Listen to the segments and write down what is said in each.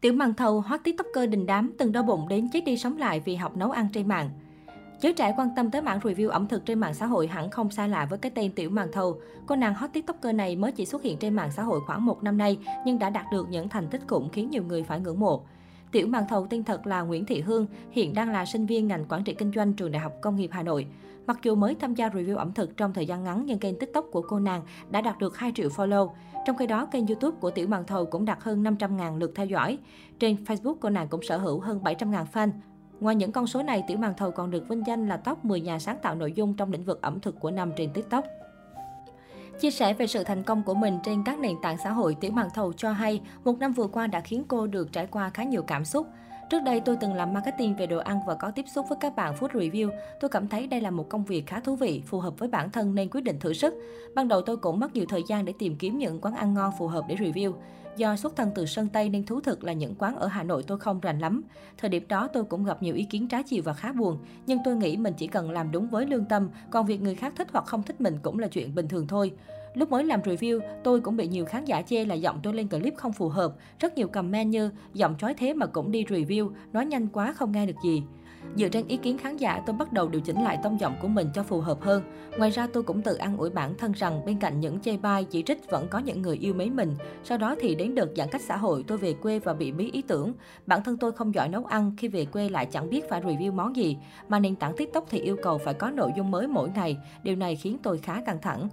Tiểu màn thầu hot tiktoker đình đám từng đau bụng đến chết đi sống lại vì học nấu ăn trên mạng. Giới trẻ quan tâm tới mảng review ẩm thực trên mạng xã hội hẳn không xa lạ với cái tên Tiểu Màn Thầu. Cô nàng hot tiktoker này mới chỉ xuất hiện trên mạng xã hội khoảng một năm nay, nhưng đã đạt được những thành tích khủng khiến nhiều người phải ngưỡng mộ. Tiểu màn thầu tên thật là Nguyễn Thị Hương, hiện đang là sinh viên ngành quản trị kinh doanh trường Đại học Công nghiệp Hà Nội. Mặc dù mới tham gia review ẩm thực trong thời gian ngắn nhưng kênh TikTok của cô nàng đã đạt được 2 triệu follow. Trong khi đó, kênh YouTube của Tiểu Màn Thầu cũng đạt hơn 500.000 lượt theo dõi. Trên Facebook, cô nàng cũng sở hữu hơn 700.000 fan. Ngoài những con số này, Tiểu Màn Thầu còn được vinh danh là top 10 nhà sáng tạo nội dung trong lĩnh vực ẩm thực của năm trên TikTok. Chia sẻ về sự thành công của mình trên các nền tảng xã hội, Tiểu mạn Thầu cho hay, một năm vừa qua đã khiến cô được trải qua khá nhiều cảm xúc. Trước đây tôi từng làm marketing về đồ ăn và có tiếp xúc với các bạn food review. Tôi cảm thấy đây là một công việc khá thú vị, phù hợp với bản thân nên quyết định thử sức. Ban đầu tôi cũng mất nhiều thời gian để tìm kiếm những quán ăn ngon phù hợp để review. Do xuất thân từ Sơn Tây nên thú thực là những quán ở Hà Nội tôi không rành lắm. Thời điểm đó tôi cũng gặp nhiều ý kiến trái chiều và khá buồn. Nhưng tôi nghĩ mình chỉ cần làm đúng với lương tâm, còn việc người khác thích hoặc không thích mình cũng là chuyện bình thường thôi. Lúc mới làm review, tôi cũng bị nhiều khán giả chê là giọng tôi lên clip không phù hợp. Rất nhiều comment như giọng chói thế mà cũng đi review, nói nhanh quá không nghe được gì. Dựa trên ý kiến khán giả, tôi bắt đầu điều chỉnh lại tông giọng của mình cho phù hợp hơn. Ngoài ra, tôi cũng tự ăn ủi bản thân rằng bên cạnh những chê bai, chỉ trích vẫn có những người yêu mến mình. Sau đó thì đến đợt giãn cách xã hội, tôi về quê và bị bí ý tưởng. Bản thân tôi không giỏi nấu ăn, khi về quê lại chẳng biết phải review món gì. Mà nền tảng TikTok thì yêu cầu phải có nội dung mới mỗi ngày. Điều này khiến tôi khá căng thẳng.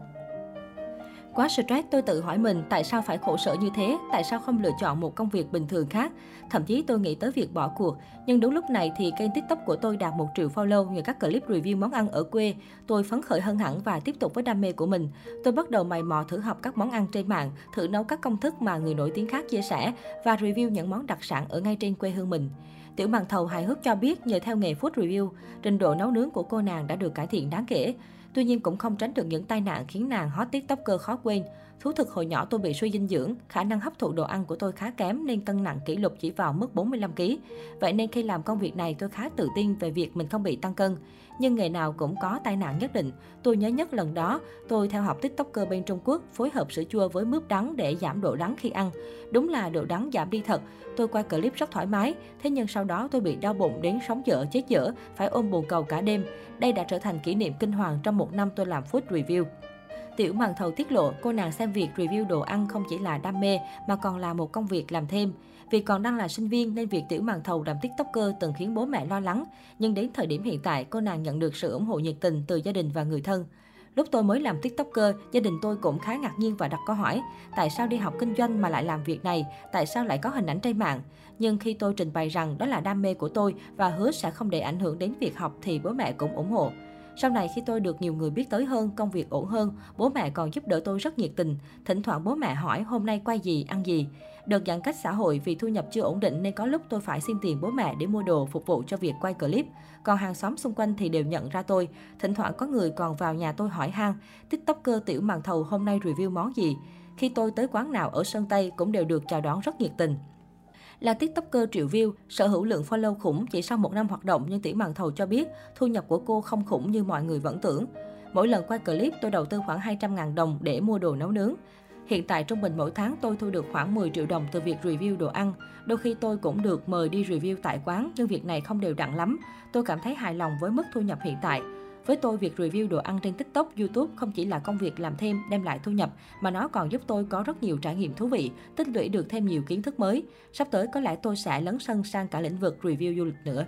Quá stress, tôi tự hỏi mình tại sao phải khổ sở như thế, tại sao không lựa chọn một công việc bình thường khác. Thậm chí tôi nghĩ tới việc bỏ cuộc. Nhưng đúng lúc này thì kênh TikTok của tôi đạt 1 triệu follow nhờ các clip review món ăn ở quê. Tôi phấn khởi hơn hẳn và tiếp tục với đam mê của mình. Tôi bắt đầu mày mò thử học các món ăn trên mạng, thử nấu các công thức mà người nổi tiếng khác chia sẻ và review những món đặc sản ở ngay trên quê hương mình. Tiểu màn thầu hài hước cho biết nhờ theo nghề food review, trình độ nấu nướng của cô nàng đã được cải thiện đáng kể. Tuy nhiên cũng không tránh được những tai nạn khiến nàng hot tiktoker khó quên. Thú thực hồi nhỏ tôi bị suy dinh dưỡng, khả năng hấp thụ đồ ăn của tôi khá kém nên cân nặng kỷ lục chỉ vào mức 45 kg. Vậy nên khi làm công việc này tôi khá tự tin về việc mình không bị tăng cân. Nhưng ngày nào cũng có tai nạn nhất định. Tôi nhớ nhất lần đó, tôi theo học tiktoker bên Trung Quốc phối hợp sữa chua với mướp đắng để giảm độ đắng khi ăn. Đúng là độ đắng giảm đi thật. Tôi quay clip rất thoải mái, thế nhưng sau đó tôi bị đau bụng đến sống dở chết dở, phải ôm bồn cầu cả đêm. Đây đã trở thành kỷ niệm kinh hoàng trong một năm tôi làm food review. Tiểu màn thầu tiết lộ cô nàng xem việc review đồ ăn không chỉ là đam mê mà còn là một công việc làm thêm. Vì còn đang là sinh viên nên việc tiểu màn thầu làm tiktoker từng khiến bố mẹ lo lắng. Nhưng đến thời điểm hiện tại cô nàng nhận được sự ủng hộ nhiệt tình từ gia đình và người thân. Lúc tôi mới làm tiktoker, gia đình tôi cũng khá ngạc nhiên và đặt câu hỏi, tại sao đi học kinh doanh mà lại làm việc này, tại sao lại có hình ảnh trên mạng. Nhưng khi tôi trình bày rằng đó là đam mê của tôi và hứa sẽ không để ảnh hưởng đến việc học thì bố mẹ cũng ủng hộ. Sau này khi tôi được nhiều người biết tới hơn, công việc ổn hơn, bố mẹ còn giúp đỡ tôi rất nhiệt tình. Thỉnh thoảng bố mẹ hỏi hôm nay quay gì, ăn gì. Đợt giãn cách xã hội vì thu nhập chưa ổn định nên có lúc tôi phải xin tiền bố mẹ để mua đồ phục vụ cho việc quay clip. Còn hàng xóm xung quanh thì đều nhận ra tôi. Thỉnh thoảng có người còn vào nhà tôi hỏi han, tiktoker tiểu màn thầu hôm nay review món gì. Khi tôi tới quán nào ở Sơn Tây cũng đều được chào đón rất nhiệt tình. Là tiktoker triệu view, sở hữu lượng follow khủng chỉ sau một năm hoạt động nhưng tỷ màn thầu cho biết thu nhập của cô không khủng như mọi người vẫn tưởng. Mỗi lần quay clip tôi đầu tư khoảng 200.000 đồng để mua đồ nấu nướng. Hiện tại trung bình mỗi tháng tôi thu được khoảng 10 triệu đồng từ việc review đồ ăn. Đôi khi tôi cũng được mời đi review tại quán nhưng việc này không đều đặn lắm. Tôi cảm thấy hài lòng với mức thu nhập hiện tại. Với tôi, việc review đồ ăn trên TikTok, YouTube không chỉ là công việc làm thêm, đem lại thu nhập, mà nó còn giúp tôi có rất nhiều trải nghiệm thú vị, tích lũy được thêm nhiều kiến thức mới. Sắp tới có lẽ tôi sẽ lấn sân sang cả lĩnh vực review du lịch nữa.